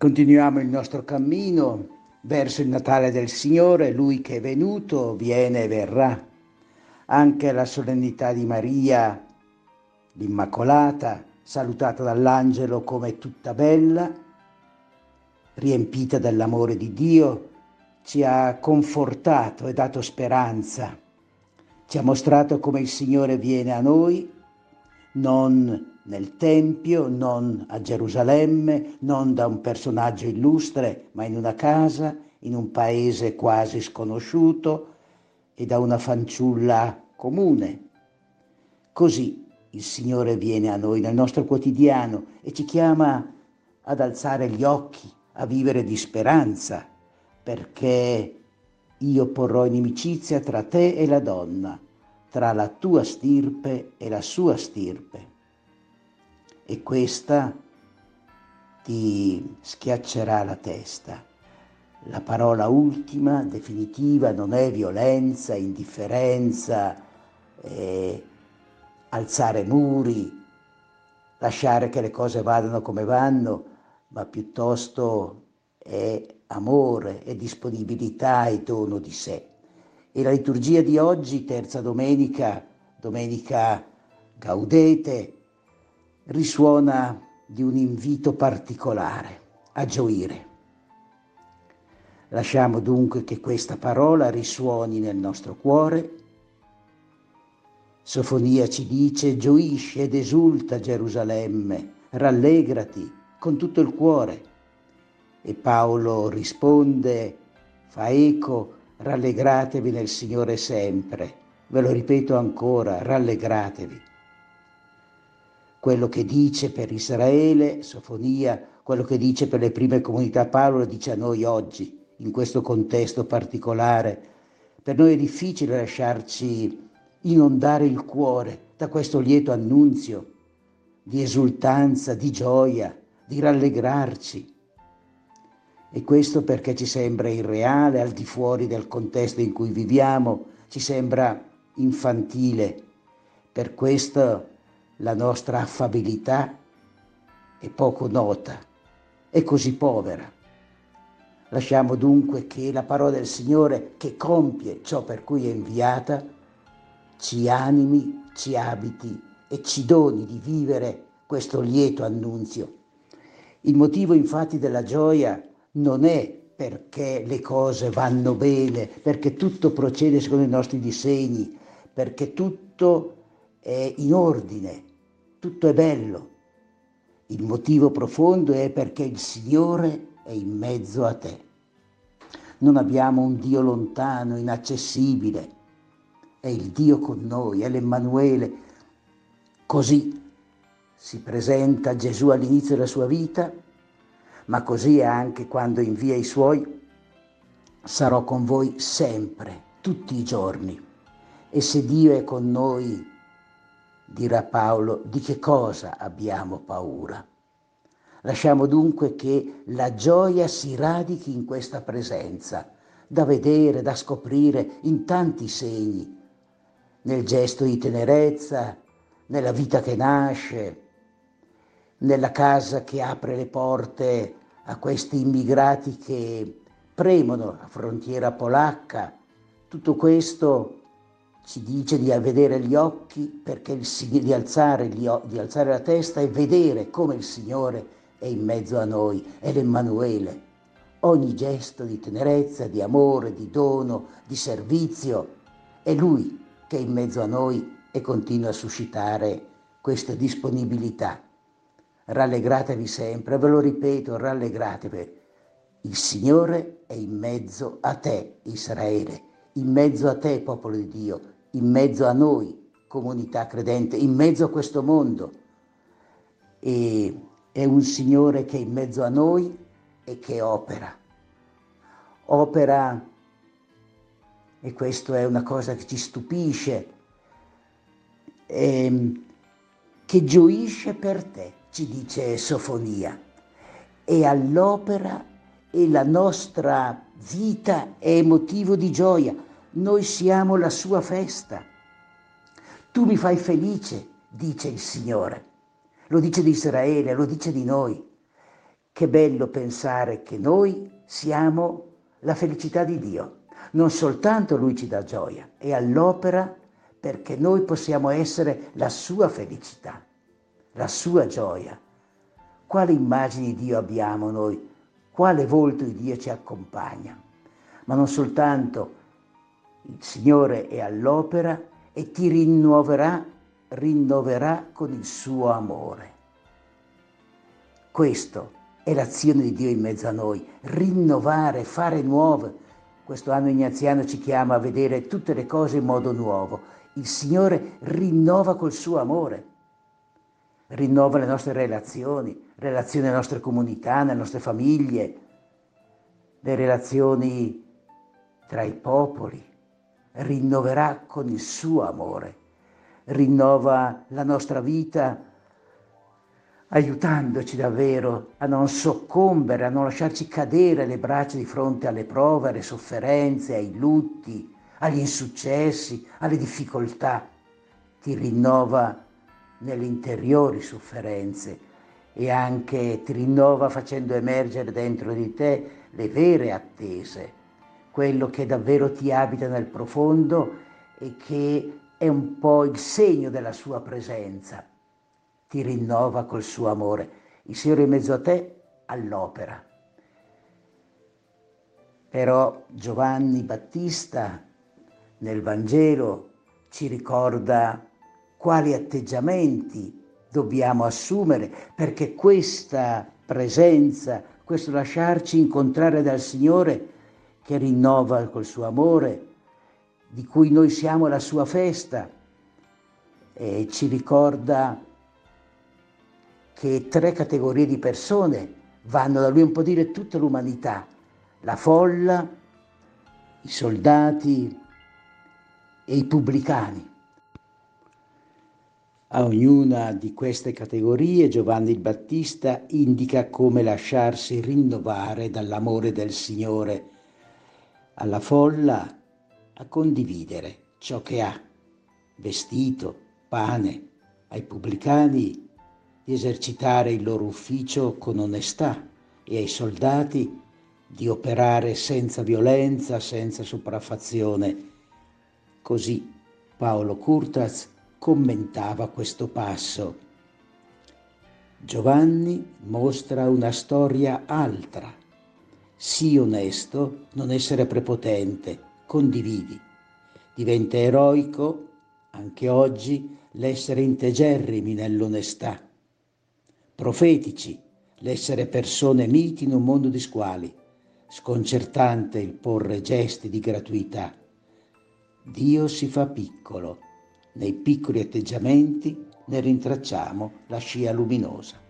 Continuiamo il nostro cammino verso il Natale del Signore, Lui che è venuto, viene e verrà. Anche la solennità di Maria, l'Immacolata, salutata dall'angelo come tutta bella, riempita dell'amore di Dio, ci ha confortato e dato speranza, ci ha mostrato come il Signore viene a noi, non nel Tempio, non a Gerusalemme, non da un personaggio illustre, ma in una casa, in un paese quasi sconosciuto e da una fanciulla comune. Così il Signore viene a noi nel nostro quotidiano e ci chiama ad alzare gli occhi, a vivere di speranza, perché io porrò inimicizia tra te e la donna, tra la tua stirpe e la sua stirpe e questa ti schiaccerà la testa. La parola ultima, definitiva, non è violenza, indifferenza, eh, alzare muri, lasciare che le cose vadano come vanno, ma piuttosto è amore, è disponibilità e dono di sé. E la liturgia di oggi, terza domenica, domenica gaudete, risuona di un invito particolare a gioire. Lasciamo dunque che questa parola risuoni nel nostro cuore. Sofonia ci dice gioisce ed esulta Gerusalemme, rallegrati con tutto il cuore. E Paolo risponde, fa eco, rallegratevi nel Signore sempre. Ve lo ripeto ancora, rallegratevi quello che dice per Israele, Sofonia, quello che dice per le prime comunità Paolo, lo dice a noi oggi, in questo contesto particolare. Per noi è difficile lasciarci inondare il cuore da questo lieto annunzio di esultanza, di gioia, di rallegrarci. E questo perché ci sembra irreale, al di fuori del contesto in cui viviamo, ci sembra infantile. Per questo la nostra affabilità è poco nota, è così povera. Lasciamo dunque che la parola del Signore, che compie ciò per cui è inviata, ci animi, ci abiti e ci doni di vivere questo lieto annunzio. Il motivo infatti della gioia non è perché le cose vanno bene, perché tutto procede secondo i nostri disegni, perché tutto è in ordine, tutto è bello. Il motivo profondo è perché il Signore è in mezzo a te. Non abbiamo un Dio lontano, inaccessibile. È il Dio con noi, è l'Emmanuele. Così si presenta Gesù all'inizio della sua vita, ma così è anche quando invia i suoi. Sarò con voi sempre, tutti i giorni. E se Dio è con noi, dirà Paolo, di che cosa abbiamo paura? Lasciamo dunque che la gioia si radichi in questa presenza, da vedere, da scoprire in tanti segni, nel gesto di tenerezza, nella vita che nasce, nella casa che apre le porte a questi immigrati che premono la frontiera polacca. Tutto questo ci dice di vedere gli occhi perché il, di, alzare gli, di alzare la testa e vedere come il Signore è in mezzo a noi, è l'Emmanuele. Ogni gesto di tenerezza, di amore, di dono, di servizio, è Lui che è in mezzo a noi e continua a suscitare questa disponibilità. Rallegratevi sempre, ve lo ripeto, rallegratevi. Il Signore è in mezzo a te, Israele, in mezzo a te, popolo di Dio, in mezzo a noi, comunità credente, in mezzo a questo mondo. E è un Signore che è in mezzo a noi e che opera. Opera, e questo è una cosa che ci stupisce, ehm, che gioisce per te, ci dice Sofonia. E all'opera e la nostra vita è motivo di gioia noi siamo la sua festa. Tu mi fai felice, dice il Signore. Lo dice di Israele, lo dice di noi. Che bello pensare che noi siamo la felicità di Dio. Non soltanto Lui ci dà gioia, è all'opera perché noi possiamo essere la sua felicità, la sua gioia. Quale immagine di Dio abbiamo noi? Quale volto di Dio ci accompagna? Ma non soltanto il Signore è all'opera e ti rinnoverà, rinnoverà con il suo amore. Questo è l'azione di Dio in mezzo a noi, rinnovare, fare nuove. Questo anno ignaziano ci chiama a vedere tutte le cose in modo nuovo. Il Signore rinnova col suo amore, rinnova le nostre relazioni, relazioni nelle nostre comunità, nelle nostre famiglie, le relazioni tra i popoli, rinnoverà con il suo amore, rinnova la nostra vita aiutandoci davvero a non soccombere, a non lasciarci cadere le braccia di fronte alle prove, alle sofferenze, ai lutti, agli insuccessi, alle difficoltà. Ti rinnova nelle interiori sofferenze e anche ti rinnova facendo emergere dentro di te le vere attese, quello che davvero ti abita nel profondo e che è un po' il segno della sua presenza ti rinnova col suo amore. Il Signore in mezzo a te all'opera. Però Giovanni Battista nel Vangelo ci ricorda quali atteggiamenti dobbiamo assumere perché questa presenza, questo lasciarci incontrare dal Signore che rinnova col suo amore, di cui noi siamo la sua festa, e ci ricorda che tre categorie di persone vanno da lui un po' dire tutta l'umanità, la folla, i soldati e i pubblicani. A ognuna di queste categorie Giovanni il Battista indica come lasciarsi rinnovare dall'amore del Signore, alla folla a condividere ciò che ha, vestito, pane, ai pubblicani di esercitare il loro ufficio con onestà e ai soldati di operare senza violenza, senza sopraffazione. Così Paolo Curtaz commentava questo passo. Giovanni mostra una storia altra. Sii onesto, non essere prepotente, condividi. Diventa eroico, anche oggi, l'essere integerrimi nell'onestà profetici, l'essere persone miti in un mondo di squali, sconcertante il porre gesti di gratuità. Dio si fa piccolo, nei piccoli atteggiamenti ne rintracciamo la scia luminosa.